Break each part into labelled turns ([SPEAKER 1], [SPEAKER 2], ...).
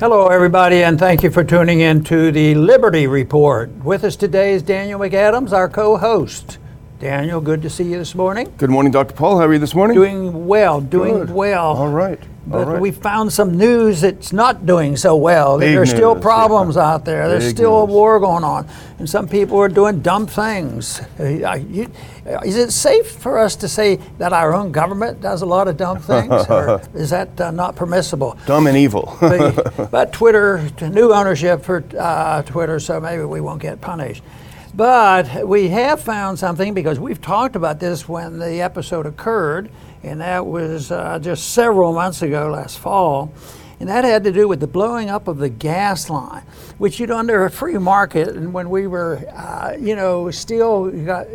[SPEAKER 1] Hello, everybody, and thank you for tuning in to the Liberty Report. With us today is Daniel McAdams, our co host. Daniel, good to see you this morning.
[SPEAKER 2] Good morning, Dr. Paul. How are you this morning?
[SPEAKER 1] Doing well, doing
[SPEAKER 2] Good.
[SPEAKER 1] well.
[SPEAKER 2] All right.
[SPEAKER 1] But
[SPEAKER 2] right.
[SPEAKER 1] we found some news that's not doing so well.
[SPEAKER 2] Big
[SPEAKER 1] There's still problems
[SPEAKER 2] yeah.
[SPEAKER 1] out there. There's
[SPEAKER 2] Big
[SPEAKER 1] still a war going on, and some people are doing dumb things. Uh, Is it safe for us to say that our own government does a lot of dumb things, or is that uh, not permissible?
[SPEAKER 2] Dumb and evil.
[SPEAKER 1] but, but Twitter, new ownership for uh, Twitter, so maybe we won't get punished. But we have found something because we've talked about this when the episode occurred, and that was uh, just several months ago, last fall. And that had to do with the blowing up of the gas line, which, you know, under a free market, and when we were, uh, you know, still got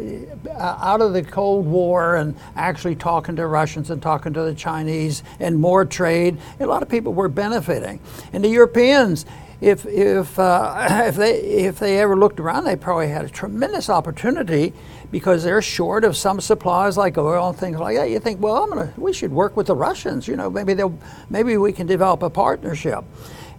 [SPEAKER 1] uh, out of the Cold War and actually talking to Russians and talking to the Chinese and more trade, a lot of people were benefiting. And the Europeans, if if uh, if they if they ever looked around, they probably had a tremendous opportunity because they're short of some supplies like oil and things like that. You think, well, I'm gonna we should work with the Russians. You know, maybe they'll maybe we can develop a partnership.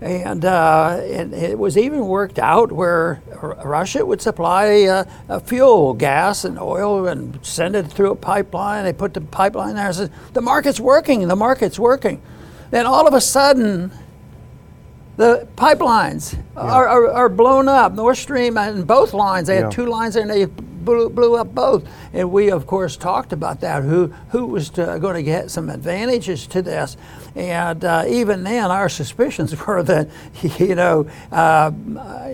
[SPEAKER 1] And, uh, and it was even worked out where Russia would supply uh, fuel, gas, and oil and send it through a pipeline. They put the pipeline there and said, the market's working, the market's working. Then all of a sudden, the pipelines are, are, are blown up. Nord Stream and both lines, they had two lines there and they blew, blew up both. And we, of course, talked about that, who, who was going to get some advantages to this. And uh, even then, our suspicions were that, you know, uh,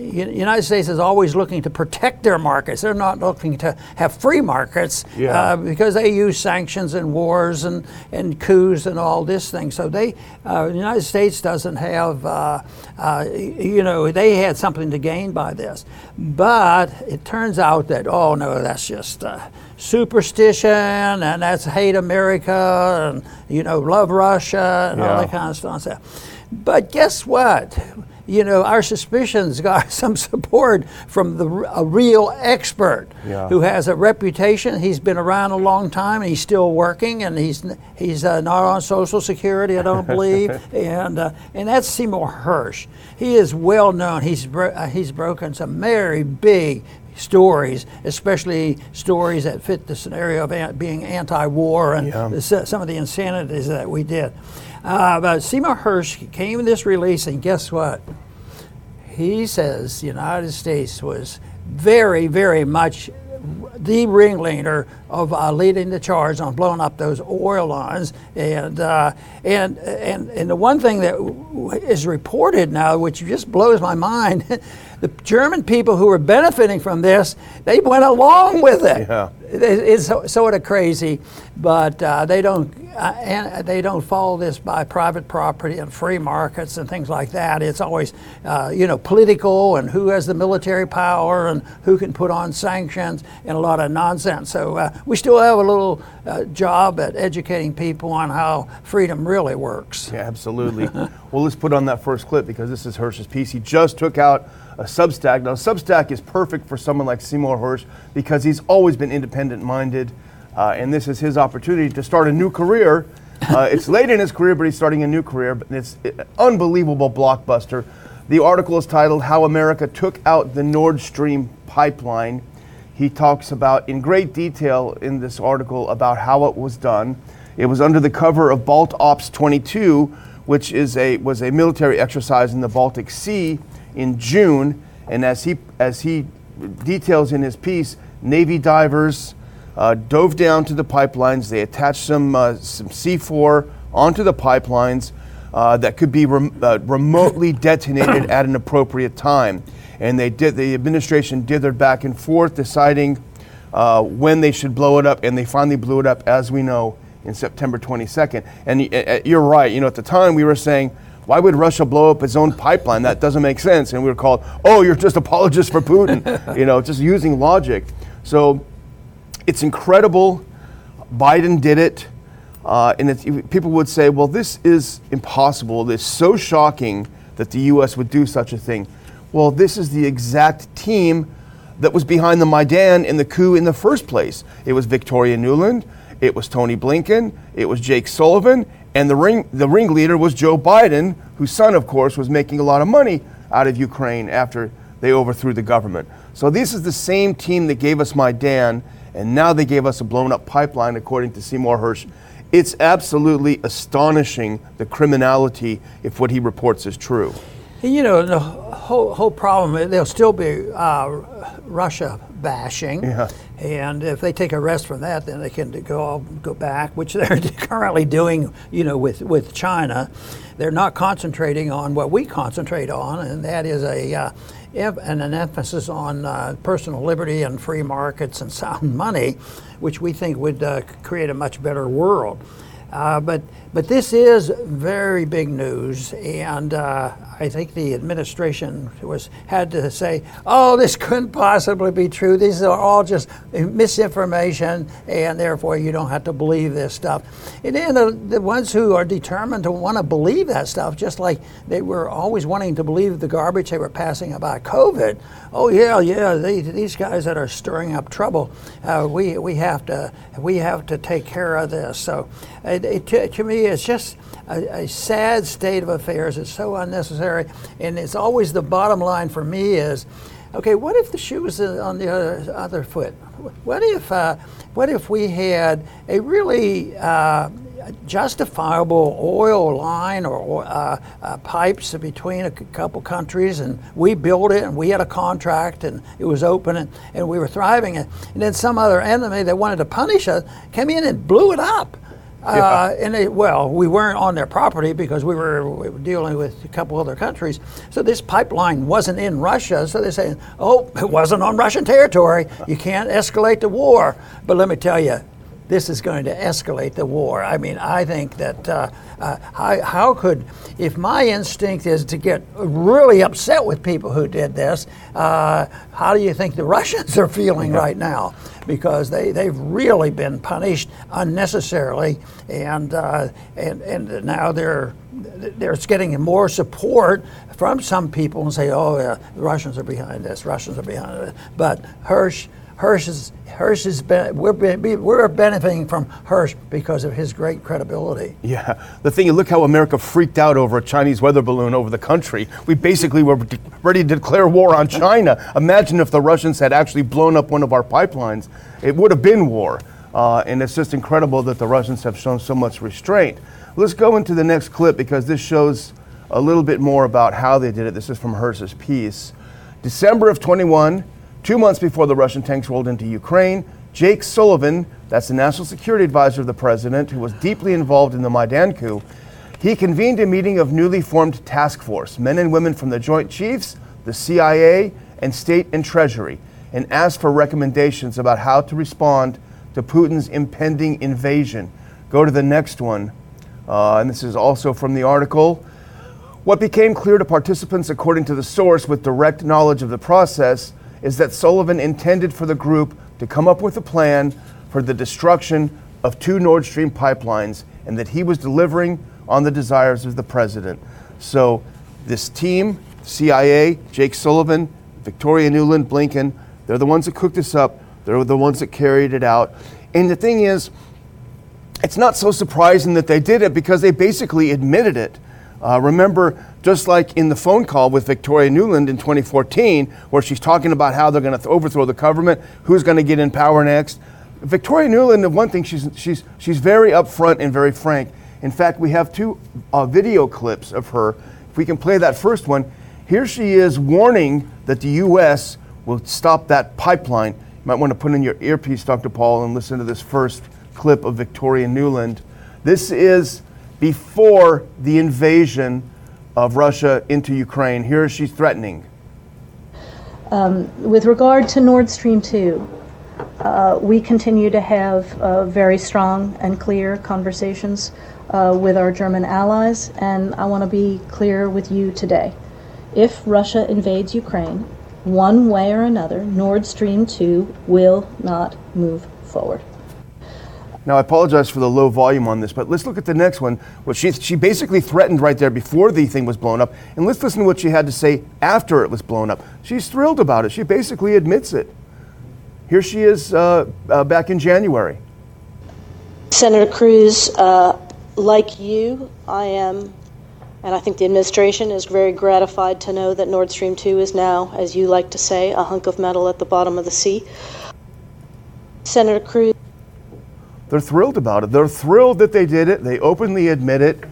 [SPEAKER 1] United States is always looking to protect their markets. They're not looking to have free markets
[SPEAKER 2] Yeah.
[SPEAKER 1] uh, because they use sanctions and wars and, and coups and all this thing. So they, uh, the United States doesn't have, uh, uh, you know, they had something to gain by this. But it turns out that, oh no, that's just uh, superstition and that's hate America and, you know, love Russia and all that kind of stuff. But guess what? You know, our suspicions got some support from the, a real expert
[SPEAKER 2] Yeah.
[SPEAKER 1] who has a reputation. He's been around a long time and he's still working and he's he's uh, not on Social Security, I don't believe. and uh, and that's Seymour Hersh. He is well known. He's bro- uh, he's broken some very big stories, especially stories that fit the scenario of an- being anti-war and
[SPEAKER 2] Yeah.
[SPEAKER 1] the- some of the insanities that we did. Uh, but Seymour Hersh came with this release, and guess what? he says the United States was very, very much the ringleader of uh, leading the charge on blowing up those oil lines. And, uh, and, and, and the one thing that w- is reported now, which just blows my mind, the German people who were benefiting from this, they went along with it.
[SPEAKER 2] Yeah.
[SPEAKER 1] It's so- sort of crazy, but uh, they don't uh, and they don't follow this by private property and free markets and things like that. It's always uh, you know political and who has the military power and who can put on sanctions and a lot of nonsense. So uh, we still have a little uh, job at educating people on how freedom really works.
[SPEAKER 2] Yeah, absolutely. well, let's put on that first clip because this is Hersh's piece. He just took out a Substack. Now, Substack is perfect for someone like Seymour Hersh because he's always been independent minded, uh, and this is his opportunity to start a new career. Uh, it's late in his career, but he's starting a new career. But it's an unbelievable blockbuster. The article is titled "How America Took Out the Nord Stream Pipeline." He talks about in great detail in this article about how it was done. It was under the cover of BALTOPS 22, which is a was a military exercise in the Baltic Sea in June. And as he as he details in his piece, Navy divers uh, dove down to the pipelines. They attached some uh, some C4 onto the pipelines uh, that could be rem- uh, remotely detonated at an appropriate time. And they did. The administration dithered back and forth, deciding uh, when they should blow it up, and they finally blew it up, as we know, in September 22nd. And uh, you're right. You know, at the time we were saying, why would Russia blow up its own pipeline? That doesn't make sense. And we were called, oh, you're just apologists for Putin. you know, just using logic. So it's incredible. Biden did it. Uh, and it's, people would say, well, this is impossible. It's so shocking that the U.S. would do such a thing. Well, this is the exact team that was behind the Maidan and the coup in the first place. It was Victoria Nuland, it was Tony Blinken, it was Jake Sullivan, And the, ring, the ringleader was Joe Biden, whose son, of course, was making a lot of money out of Ukraine after they overthrew the government. So this is the same team that gave us Maidan, and now they gave us a blown up pipeline, according to Seymour Hersh. It's absolutely astonishing the criminality if what he reports is true.
[SPEAKER 1] You know, the whole, whole problem, there'll still be uh, Russia bashing.
[SPEAKER 2] Yeah.
[SPEAKER 1] And if they take a rest from that, then they can go go back, which they're currently doing, you know, with, with China. They're not concentrating on what we concentrate on, and that is a uh, and an emphasis on uh, personal liberty and free markets and sound money, which we think would uh, create a much better world. Uh, but but this is very big news, and uh, I think the administration was had to say, "Oh, this couldn't possibly be true. These are all just misinformation, and therefore you don't have to believe this stuff." And then the, the ones who are determined to want to believe that stuff, just like they were always wanting to believe the garbage they were passing about COVID. Oh yeah, yeah, they, these guys that are stirring up trouble, uh, we we have to we have to take care of this. So, it, it, to, to me it's just a, a, sad state of affairs. It's so unnecessary, and it's always the bottom line for me is, okay, what if the shoe was on the other, other foot? What if uh, what if we had a really uh, justifiable oil line or uh, uh, pipes between a couple countries, and we built it, and we had a contract, and it was open, and, and we were thriving. And then some other enemy that wanted to punish us came in and blew it up. Uh, and they, well, we weren't on their property because we were, we were, dealing with a couple other countries. So this pipeline wasn't in Russia. So they say, oh, it wasn't on Russian territory. You can't escalate the war. But let me tell you, this is going to escalate the war. I mean, I think that uh, uh, how, how, could, if my instinct is to get really upset with people who did this, uh, how do you think the Russians are feeling right now? Because they, they've really been punished unnecessarily, and, uh, and, and now they're, they're getting more support from some people and say, oh, yeah, the Russians are behind this, Russians are behind it. But Hersh, Hersh is, Hersh is we're, we're benefiting from Hersh because of his great credibility.
[SPEAKER 2] Yeah, the thing look how America freaked out over a Chinese weather balloon over the country. We basically were ready to declare war on China. Imagine if the Russians had actually blown up one of our pipelines. It would have been war. Uh, and it's just incredible that the Russians have shown so much restraint. Let's go into the next clip because this shows a little bit more about how they did it. This is from Hersh's piece. December of 21, Two months before the Russian tanks rolled into Ukraine, Jake Sullivan, that's the national security advisor of the president, who was deeply involved in the Maidan coup, he convened a meeting of newly formed task force, men and women from the Joint Chiefs, the CIA, and State and Treasury, and asked for recommendations about how to respond to Putin's impending invasion. Go to the next one. Uh, and this is also from the article. What became clear to participants, according to the source with direct knowledge of the process, is that Sullivan intended for the group to come up with a plan for the destruction of two Nord Stream pipelines and that he was delivering on the desires of the president. So, this team, CIA, Jake Sullivan, Victoria Nuland, Blinken, they're the ones that cooked this up, they're the ones that carried it out. And the thing is, it's not so surprising that they did it because they basically admitted it. Uh, remember, just like in the phone call with Victoria Nuland in 2014, where she's talking about how they're going to overthrow the government, who's going to get in power next. Victoria Nuland, one thing, she's, she's, she's very upfront and very frank. In fact, we have two uh, video clips of her. If we can play that first one, here she is warning that the U.S. will stop that pipeline. You might want to put in your earpiece, Dr. Paul, and listen to this first clip of Victoria Nuland. This is before the invasion of Russia into Ukraine. Here she's threatening.
[SPEAKER 3] Um, with regard to Nord Stream 2, uh, we continue to have uh, very strong and clear conversations uh, with our German allies, and I want to be clear with you today. If Russia invades Ukraine, one way or another, Nord Stream 2 will not move forward.
[SPEAKER 2] Now, I apologize for the low volume on this, but let's look at the next one. What she, she basically threatened right there before the thing was blown up. And let's listen to what she had to say after it was blown up. She's thrilled about it. She basically admits it. Here she is uh, uh, back in January.
[SPEAKER 4] Senator Cruz, uh,
[SPEAKER 3] like you, I am, and I think the administration is very gratified to know that Nord Stream 2 is now, as you like to say, a hunk of metal at the bottom of the sea. Senator Cruz.
[SPEAKER 2] They're thrilled about it. They're thrilled that they did it. They openly admit it,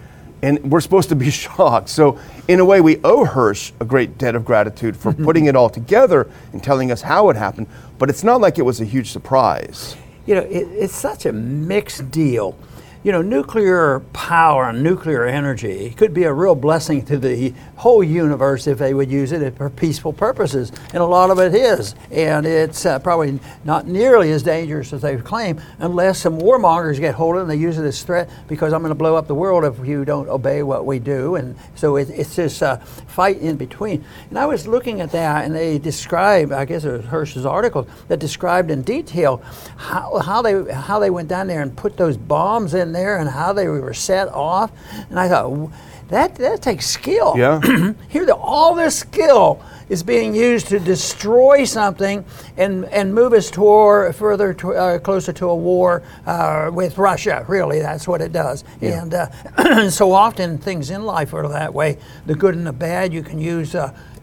[SPEAKER 2] and we're supposed to be shocked. So, in a way, we owe Hersh a great debt of gratitude for mm-hmm. putting it all together and telling us how it happened. But it's not like it was a huge surprise.
[SPEAKER 1] You know, it, it's such a mixed deal. You know, nuclear power and nuclear energy could be a real blessing to the whole universe if they would use it for peaceful purposes. And a lot of it is. And it's uh, probably not nearly as dangerous as they claim unless some warmongers get hold of it and they use it as threat because I'm going to blow up the world if you don't obey what we do. And so it, it's this uh, fight in between. And I was looking at that and they described, I guess it was Hersh's article, that described in detail how, how, they, how they went down there and put those bombs in there and how they were set off. And I thought, that, that takes skill.
[SPEAKER 2] Yeah.
[SPEAKER 1] Here, the, all this skill is being used to destroy something and, and move us toward further to, uh, closer to a war uh, with Russia. Really, that's what it does.
[SPEAKER 2] Yeah.
[SPEAKER 1] And uh, so often things in life are that way. The good and the bad, you can use.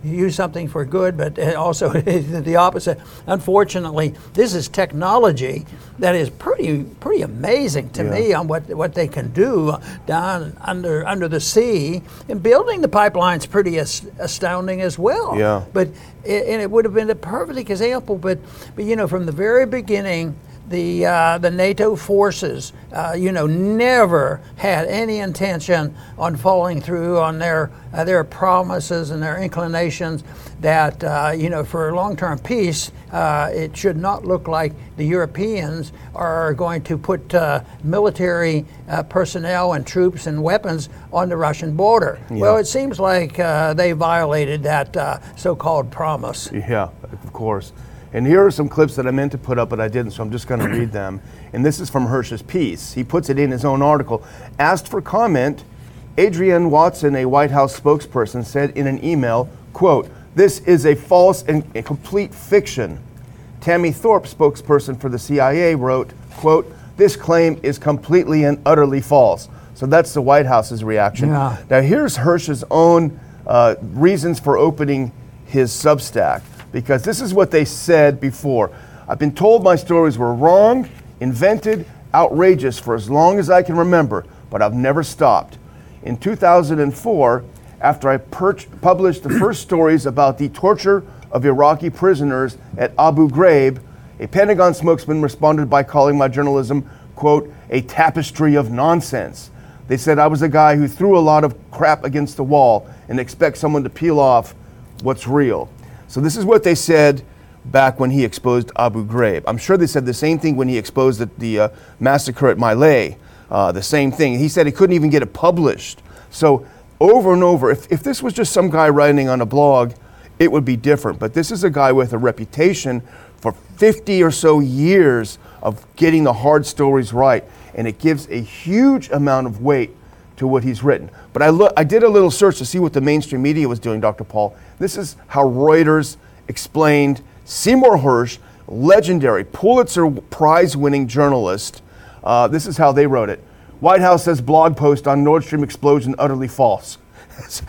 [SPEAKER 1] Uh, use something for good, but also the opposite. Unfortunately, this is technology that is pretty pretty amazing to
[SPEAKER 2] Yeah.
[SPEAKER 1] me on what what they can do down under under the sea. And building the pipeline's pretty astounding as well.
[SPEAKER 2] Yeah.
[SPEAKER 1] But and it would have been a perfect example. But but you know from the very beginning. The, uh, the NATO forces, uh, you know, never had any intention on following through on their uh, their promises and their inclinations that uh, you know for long-term peace, uh, it should not look like the Europeans are going to put uh, military uh, personnel and troops and weapons on the Russian border. Well, it seems like uh, they violated that uh, so-called promise.
[SPEAKER 2] Yeah, of course. And here are some clips that I meant to put up, but I didn't, so I'm just going to read them. And this is from Hersh's piece. He puts it in his own article. Asked for comment, Adrienne Watson, a White House spokesperson, said in an email, quote, this is a false and a complete fiction. Tammy Thorp, spokesperson for the CIA, wrote, quote, this claim is completely and utterly false. So that's the White House's reaction.
[SPEAKER 1] Yeah.
[SPEAKER 2] Now here's Hersh's own uh, reasons for opening his Substack, because this is what they said before. I've been told my stories were wrong, invented, outrageous for as long as I can remember, but I've never stopped. In 2004, after I perch- published the first stories about the torture of Iraqi prisoners at Abu Ghraib, a Pentagon spokesman responded by calling my journalism, quote, a tapestry of nonsense. They said I was a guy who threw a lot of crap against the wall and expect someone to peel off what's real. So this is what they said back when he exposed Abu Ghraib. I'm sure they said the same thing when he exposed the, the uh, massacre at My Lai. Uh, the same thing. He said he couldn't even get it published. So over and over, if, if this was just some guy writing on a blog, it would be different. But this is a guy with a reputation for 50 or so years of getting the hard stories right, and it gives a huge amount of weight to what he's written. But I, look, I did a little search to see what the mainstream media was doing, Dr. Paul. This is how Reuters explained Seymour Hersh, legendary Pulitzer Prize winning journalist. Uh, this is how they wrote it White House says blog post on Nord Stream explosion utterly false. it's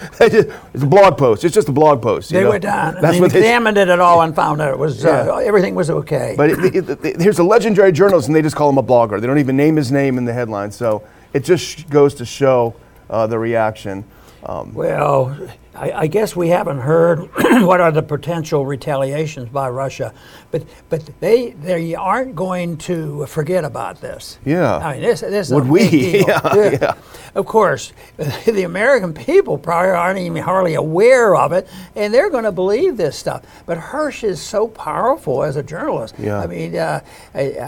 [SPEAKER 2] a blog post. It's just a blog post. you
[SPEAKER 1] They
[SPEAKER 2] know?
[SPEAKER 1] went down
[SPEAKER 2] That's
[SPEAKER 1] and
[SPEAKER 2] what they
[SPEAKER 1] examined it at all and found out it was uh, everything was okay.
[SPEAKER 2] But it, it, it, here's a legendary journalist, and they just call him a blogger. They don't even name his name in the headline. So it just goes to show uh, the reaction. Um,
[SPEAKER 1] Well, I, I guess we haven't heard what are the potential retaliations by Russia, but but they they aren't going to forget about this.
[SPEAKER 2] Yeah.
[SPEAKER 1] I mean this this is
[SPEAKER 2] Would we?
[SPEAKER 1] deal.
[SPEAKER 2] Yeah, yeah.
[SPEAKER 1] Of course, the American people probably aren't even hardly aware of it, and they're going to believe this stuff. But Hersh is so powerful as a journalist.
[SPEAKER 2] Yeah.
[SPEAKER 1] I mean, uh,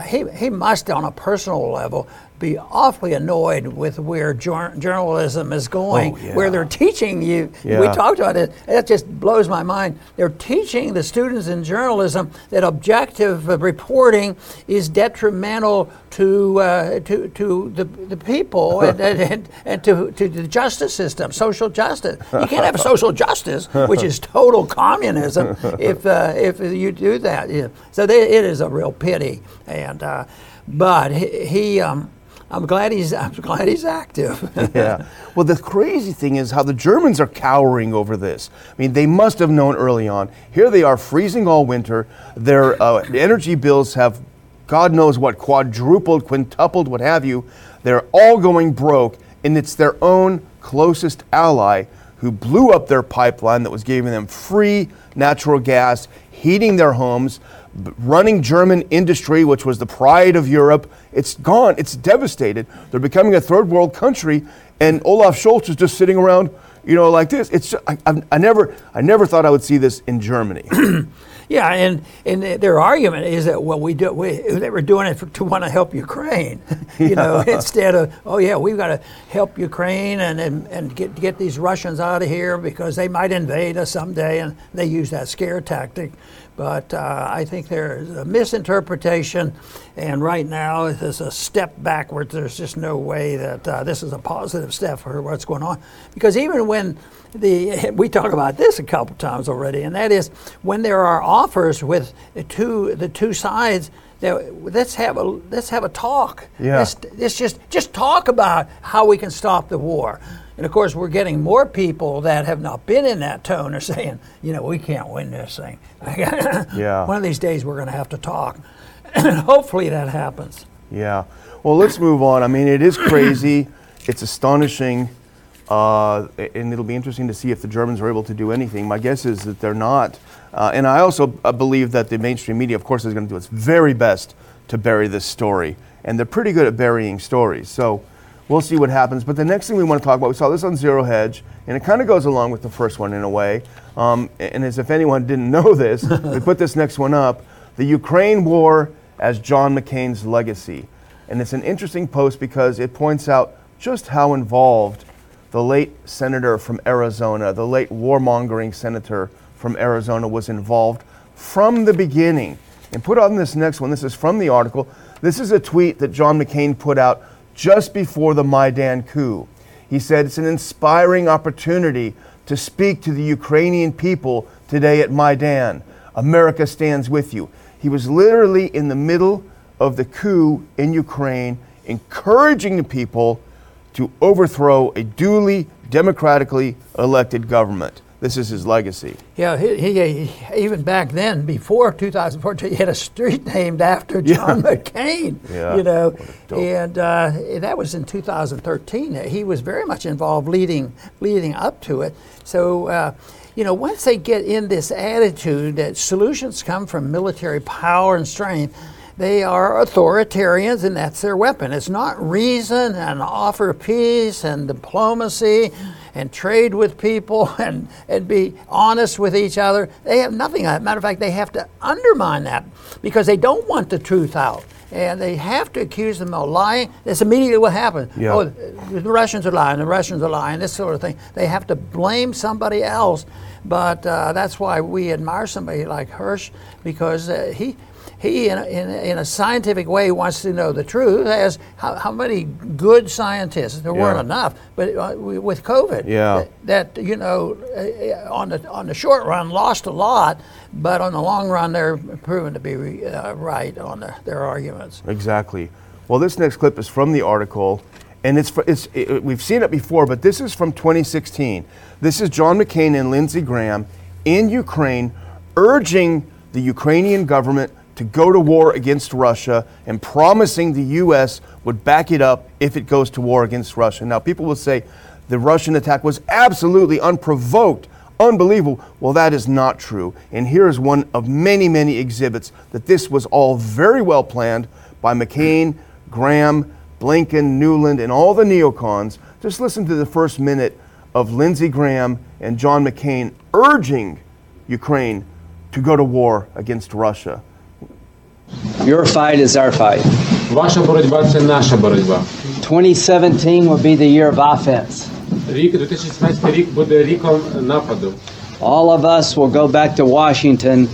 [SPEAKER 1] he he must on a personal level be awfully annoyed with where jour- journalism is going,
[SPEAKER 2] Oh, yeah.
[SPEAKER 1] where they're teaching you. We talked about it. That just blows my mind. They're teaching the students in journalism that objective reporting is detrimental to uh, to to the, the people and, and, and, and to, to the justice system, social justice. You can't have social justice, which is total communism, if uh, if you do that. Yeah. So they, it is a real pity. And uh, but he. he um, I'm glad he's I'm glad he's active.
[SPEAKER 2] yeah. Well, the crazy thing is how the Germans are cowering over this. I mean, they must have known early on. Here they are freezing all winter. Their uh, energy bills have, God knows what, quadrupled, quintupled, what have you. They're all going broke, and it's their own closest ally who blew up their pipeline that was giving them free natural gas, heating their homes, running German industry, which was the pride of Europe. It's gone. It's devastated. They're becoming a third world country, and Olaf Scholz is just sitting around, you know, like this. It's I, I, I never, I never thought I would see this in Germany.
[SPEAKER 1] Yeah, and, and their argument is that well, we do we, they were doing it for, to want to help Ukraine, you know, instead of oh yeah, we've got to help Ukraine and, and, and get get these Russians out of here because they might invade us someday, and they use that scare tactic. But uh, I think there's a misinterpretation, and right now there's a step backwards. There's just no way that uh, this is a positive step for what's going on, because even when the we talk about this a couple times already, and that is when there are offers with the two the two sides. That, let's have a let's have a talk.
[SPEAKER 2] Yeah.
[SPEAKER 1] Let's, let's just just talk about how we can stop the war. And of course, we're getting more people that have not been in that tone are saying, you know, we can't win this thing.
[SPEAKER 2] Yeah.
[SPEAKER 1] One of these days, we're going to have to talk. And hopefully that happens.
[SPEAKER 2] Yeah. Well, let's move on. I mean, it is crazy. it's astonishing. Uh, and it'll be interesting to see if the Germans are able to do anything. My guess is that they're not. Uh, and I also uh, believe that the mainstream media, of course, is going to do its very best to bury this story. And they're pretty good at burying stories. So we'll see what happens. But the next thing we want to talk about, we saw this on Zero Hedge, and it kind of goes along with the first one in a way. Um, and as if anyone didn't know this, we put this next one up the Ukraine war as John McCain's legacy. And it's an interesting post because it points out just how involved the late senator from Arizona, the late warmongering senator from Arizona, was involved from the beginning. And put on this next one, this is from the article. This is a tweet that John McCain put out just before the Maidan coup. He said, It's an inspiring opportunity to speak to the Ukrainian people today at Maidan. America stands with you. He was literally in the middle of the coup in Ukraine, encouraging the people to overthrow a duly democratically elected government. This is his legacy.
[SPEAKER 1] Yeah, he, he, he- even back then, before 2014, he had a street named after John McCain.
[SPEAKER 2] Yeah,
[SPEAKER 1] You know,
[SPEAKER 2] what a dope.
[SPEAKER 1] and uh, that was in 2013. He was very much involved leading leading up to it. So. Uh, you know, once they get in this attitude that solutions come from military power and strength, they are authoritarians and that's their weapon. It's not reason and offer peace and diplomacy and trade with people and, and be honest with each other. They have nothing. As a matter of fact, they have to undermine that because they don't want the truth out. And they have to accuse them of lying. That's immediately what happens.
[SPEAKER 2] Yeah.
[SPEAKER 1] Oh, the Russians are lying, the Russians are lying, this sort of thing. They have to blame somebody else. But uh, that's why we admire somebody like Hersh because uh, he, he in, a, in, a, in a scientific way, wants to know the truth. As how, how many good scientists, there weren't enough, but uh, with COVID,
[SPEAKER 2] Yeah.
[SPEAKER 1] that, that, you know, uh, on the, on the short run lost a lot, but on the long run, they're proven to be uh, right on their, their arguments.
[SPEAKER 2] Exactly. Well, this next clip is from the article, and it's, it's it, we've seen it before, but this is from 2016. This is John McCain and Lindsey Graham in Ukraine urging the Ukrainian government to go to war against Russia and promising the U.S. would back it up if it goes to war against Russia. Now, people will say the Russian attack was absolutely unprovoked. Unbelievable. Well, that is not true. And here is one of many, many exhibits that this was all very well planned by McCain, Graham, Blinken, Nuland, and all the neocons. Just listen to the first minute of Lindsey Graham and John McCain urging Ukraine to go to war against Russia.
[SPEAKER 4] Your fight is our fight.
[SPEAKER 5] Ваша боротьба це наша боротьба.
[SPEAKER 4] 2017 will be the year of offense.
[SPEAKER 5] Рік 2017 рік буде ріком нападу.
[SPEAKER 4] All of us will go back to Washington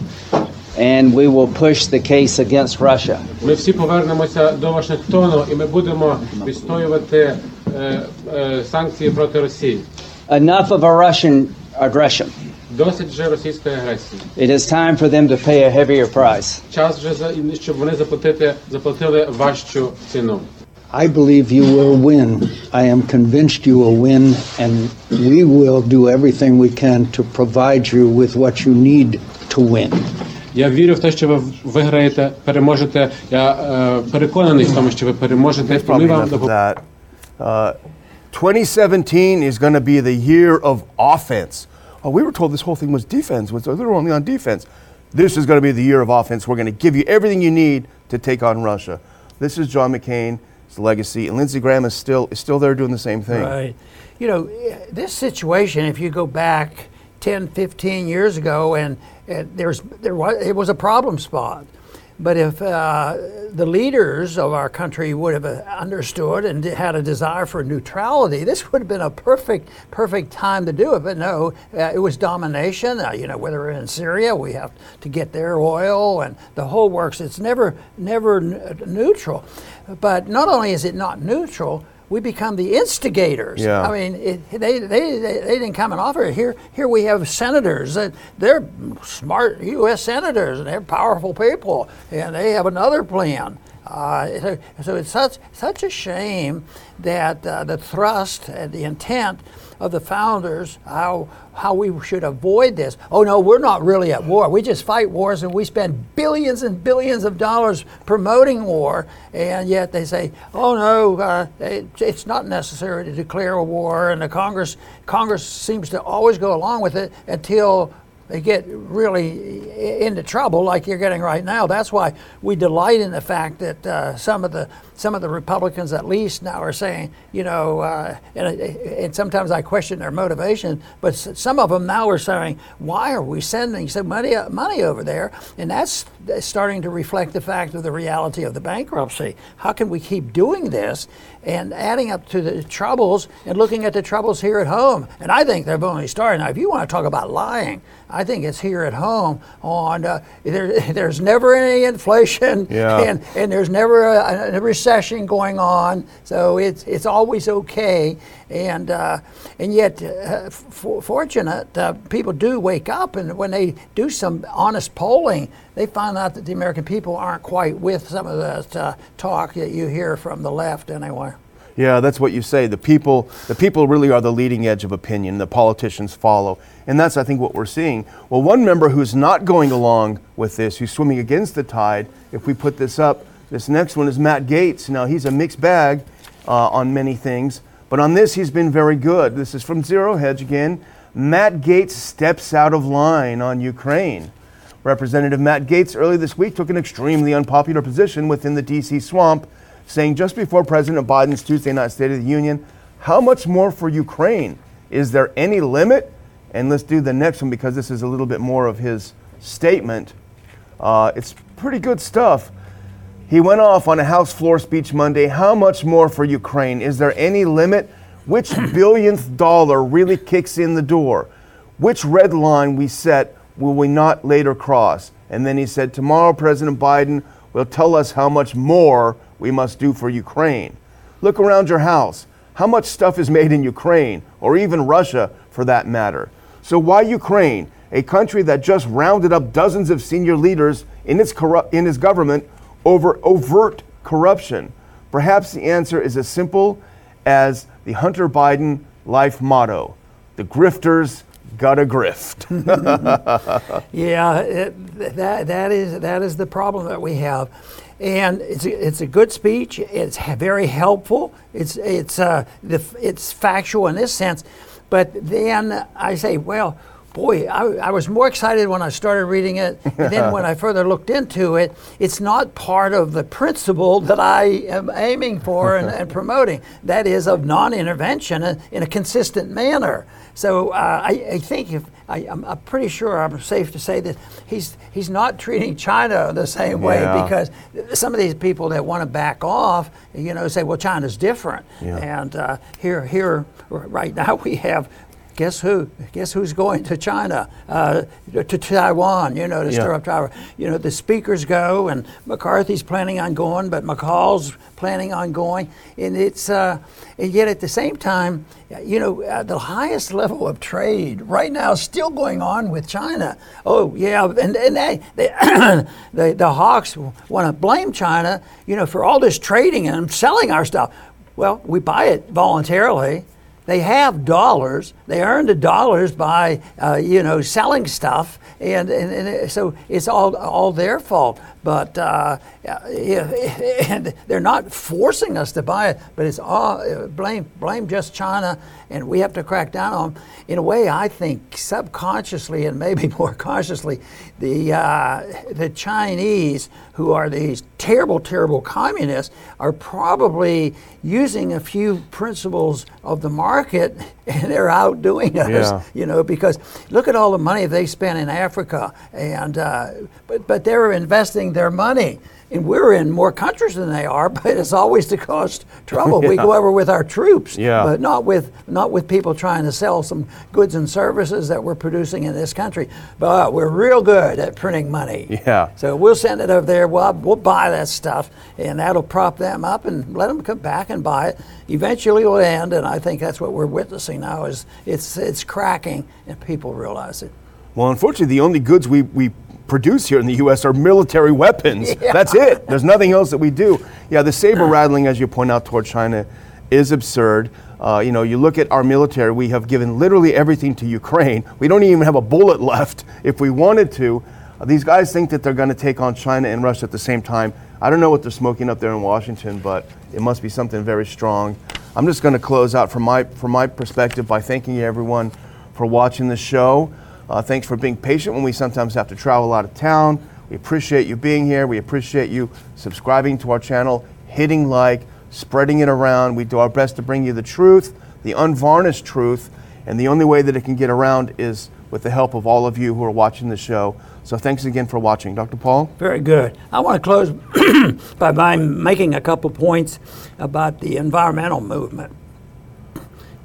[SPEAKER 4] and we will push the case against Russia.
[SPEAKER 5] Ми всі повернемося до Вашингтону і ми будемо відстоювати е, е, санкції проти Росії.
[SPEAKER 4] Enough of a Russian aggression.
[SPEAKER 5] Досить вже російської агресії.
[SPEAKER 4] It is time for them to pay a heavier price.
[SPEAKER 5] Час вже за щоб вони заплатити заплатили важчу ціну.
[SPEAKER 6] I believe you will win. I am convinced you will win, and we will do everything we can to provide you with what you need to win.
[SPEAKER 5] Я вірю в те, що ви виграєте, переможете. Я е, переконаний в тому, що ви переможете.
[SPEAKER 2] There's
[SPEAKER 5] І ми
[SPEAKER 2] probably
[SPEAKER 5] вам
[SPEAKER 2] enough of
[SPEAKER 5] допоможемо.
[SPEAKER 2] that. Uh, 2017 is going to be the year of offense. Oh, we were told this whole thing was defense. Was they were only on defense. This is going to be the year of offense. We're going to give you everything you need to take on Russia. This is John McCain's legacy, and Lindsey Graham is still is still there doing the same thing.
[SPEAKER 1] Right. You know, this situation, if you go back 10, 15 years ago, and, and there's, there was, it was a problem spot. But if uh, the leaders of our country would have uh, understood and had a desire for neutrality, this would have been a perfect, perfect time to do it. But no, uh, it was domination. Uh, you know, whether in Syria, we have to get their oil and the whole works. It's never, never n- neutral. But not only is it not neutral, we become the instigators.
[SPEAKER 2] Yeah.
[SPEAKER 1] I mean, it, they, they, they, they didn't come and offer it. Here, here we have senators that they're smart U.S. senators and they're powerful people, and they have another plan. Uh, so, so it's such such a shame that uh, the thrust and the intent of the founders, how how we should avoid this. Oh no, we're not really at war. We just fight wars and we spend billions and billions of dollars promoting war, and yet they say, oh no, uh, it, it's not necessary to declare a war, and the Congress Congress seems to always go along with it until they get really into trouble like you're getting right now. That's why we delight in the fact that uh, some of the some of the Republicans, at least now, are saying, you know, uh, and, and sometimes I question their motivation, but some of them now are saying, why are we sending so money money over there? And that's starting to reflect the fact of the reality of the bankruptcy. How can we keep doing this and adding up to the troubles and looking at the troubles here at home? And I think they've only started. Now, if you want to talk about lying, I think it's here at home. On uh, there, there's never any inflation,
[SPEAKER 2] Yeah.
[SPEAKER 1] and and there's never a, a recession going on, so it's it's always okay. And uh, and yet, uh, fortunate uh, people do wake up, and when they do some honest polling, they find out that the American people aren't quite with some of the uh, talk that you hear from the left, anyway.
[SPEAKER 2] Yeah, that's what you say. The people, the people really are the leading edge of opinion. The politicians follow, and that's I think what we're seeing. Well, one member who's not going along with this, who's swimming against the tide, if we put this up, this next one is Matt Gaetz. Now he's a mixed bag uh, on many things, but on this he's been very good. This is from Zero Hedge again. Matt Gaetz steps out of line on Ukraine. Representative Matt Gaetz earlier this week took an extremely unpopular position within the DC swamp, saying just before President Biden's Tuesday night State of the Union, how much more for Ukraine? Is there any limit? And let's do the next one because this is a little bit more of his statement. Uh, it's pretty good stuff. He went off on a House floor speech Monday. How much more for Ukraine? Is there any limit? Which billionth dollar really kicks in the door? Which red line we set will we not later cross? And then he said, Tomorrow, President Biden will tell us how much more we must do for Ukraine. Look around your house. How much stuff is made in Ukraine, or even Russia for that matter? So, why Ukraine, a country that just rounded up dozens of senior leaders in its, corru- in its government over overt corruption? Perhaps the answer is as simple as the Hunter Biden life motto the grifters gotta grift.
[SPEAKER 1] Yeah, it, that, that, is, that is the problem that we have. And it's a, it's a good speech. It's very helpful. It's, it's, uh, the, it's factual in this sense. But then I say, well, boy, I, I was more excited when I started reading it. And then when I further looked into it, it's not part of the principle that I am aiming for and, and promoting. That is of non-intervention in, in a consistent manner. So uh, I, I think if I, I'm, I'm pretty sure I'm safe to say that he's he's not treating China the same way
[SPEAKER 2] Yeah.
[SPEAKER 1] because some of these people that want to back off, you know, say, well, China's different.
[SPEAKER 2] Yeah.
[SPEAKER 1] And uh, here here right now we have guess who? Guess who's going to China, uh, to Taiwan? You know, to
[SPEAKER 2] Yeah.
[SPEAKER 1] stir up Taiwan. You know, the speakers go, and McCarthy's planning on going, but McCaul's planning on going, and it's uh, and yet at the same time, you know, uh, the highest level of trade right now is still going on with China. Oh yeah, and and they, they the the hawks want to blame China, you know, for all this trading and selling our stuff. Well, we buy it voluntarily. They have dollars. They earn the dollars by, uh, you know, selling stuff, and, and, and so it's all all their fault. But uh, and they're not forcing us to buy it, but it's all uh, blame blame just China, and we have to crack down on. 'em. In a way, I think subconsciously and maybe more consciously, the uh, the Chinese, who are these terrible, terrible communists, are probably using a few principles of the market, and they're outdoing us.
[SPEAKER 2] Yeah.
[SPEAKER 1] You know, because look at all the money they spent in Africa, and uh, but but they're investing their money. And we're in more countries than they are, but it's always to cause trouble. We go over with our troops,
[SPEAKER 2] Yeah.
[SPEAKER 1] but not with not with people trying to sell some goods and services that we're producing in this country. But uh, we're real good at printing money.
[SPEAKER 2] Yeah.
[SPEAKER 1] So we'll send it over there. We'll, we'll buy that stuff, and that'll prop them up and let them come back and buy it. Eventually, it'll end, and I think that's what we're witnessing now. Is it's it's cracking, and people realize it.
[SPEAKER 2] Well, unfortunately, the only goods we, we produce here in the U.S. are military weapons. That's it. There's nothing else that we do. Yeah, the saber rattling, as you point out, toward China is absurd. Uh, you know, you look at our military, we have given literally everything to Ukraine. We don't even have a bullet left if we wanted to. Uh, these guys think that they're going to take on China and Russia at the same time. I don't know what they're smoking up there in Washington, but it must be something very strong. I'm just going to close out from my, from my perspective by thanking everyone for watching the show. Uh, thanks for being patient when we sometimes have to travel out of town. We appreciate you being here. We appreciate you subscribing to our channel, hitting like, spreading it around. We do our best to bring you the truth, the unvarnished truth, and the only way that it can get around is with the help of all of you who are watching the show. So thanks again for watching. Dr. Paul?
[SPEAKER 1] Very good. I want to close by, by making a couple points about the environmental movement.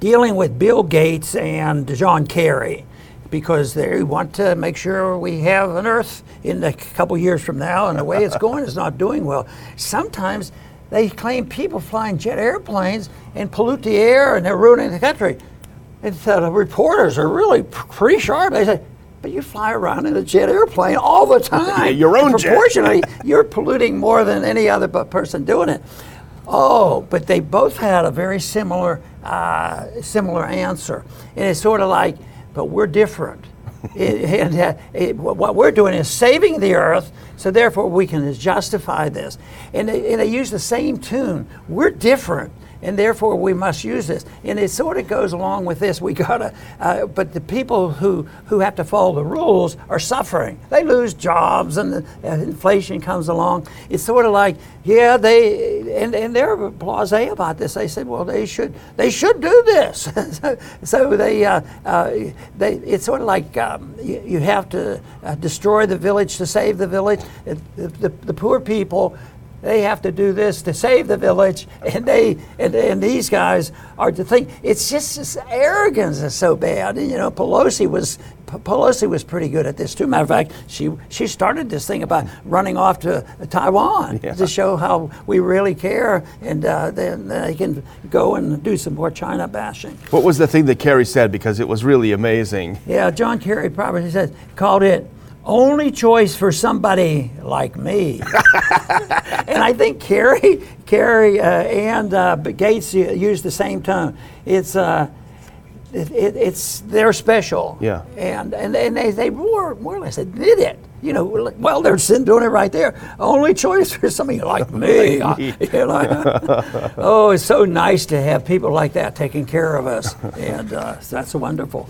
[SPEAKER 1] Dealing with Bill Gates and John Kerry, because they want to make sure we have an Earth in a couple years from now, and the way it's going is not doing well. Sometimes they claim people flying jet airplanes and pollute the air and they're ruining the country. And so the reporters are really pretty sharp. They say, but you fly around in a jet airplane all the time.
[SPEAKER 2] Your own
[SPEAKER 1] And. Proportionally, you're polluting more than any other person doing it. Oh, but they both had a very similar, uh, similar answer, and it's sort of like, but we're different. It- and uh, it- what we're doing is saving the earth, so therefore we can justify this. And they, and they use the same tune. We're different, and therefore we must use this. And it sort of goes along with this. We gotta, uh, but the people who who have to follow the rules are suffering. They lose jobs, and the, inflation comes along. It's sort of like, yeah, they and, and they're blasé about this. They said, well, they should they should do this. so, so they uh, uh, they it's sort of like um, you, you have to uh, destroy the village to save the village. It, the, the, the poor people they have to do this to save the village, and they and, and these guys are to think it's just this arrogance is so bad. And, you know, Pelosi was Pelosi was pretty good at this too. Matter of fact, she she started this thing about running off to Taiwan to show how we really care, and uh, then they can go and do some more China bashing.
[SPEAKER 2] What was the thing that Kerry said? Because it was really amazing.
[SPEAKER 1] Yeah, John Kerry probably said called it only choice for somebody like me. and I think Kerry, Kerry, uh, and uh, Gates u- used the same tone. It's uh, it, it, it's they're special.
[SPEAKER 2] Yeah.
[SPEAKER 1] And and, and they, they more more or less admit it. You know, well, they're sitting doing it right there. Only choice for somebody like me. I- you know. oh, it's so nice to have people like that taking care of us, and uh, that's wonderful.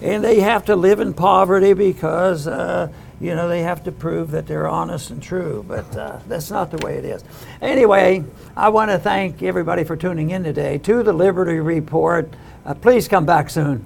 [SPEAKER 1] and they have to live in poverty because. Uh, you know, they have to prove that they're honest and true, but uh, that's not the way it is. Anyway, I want to thank everybody for tuning in today to the Liberty Report. Uh, please come back soon.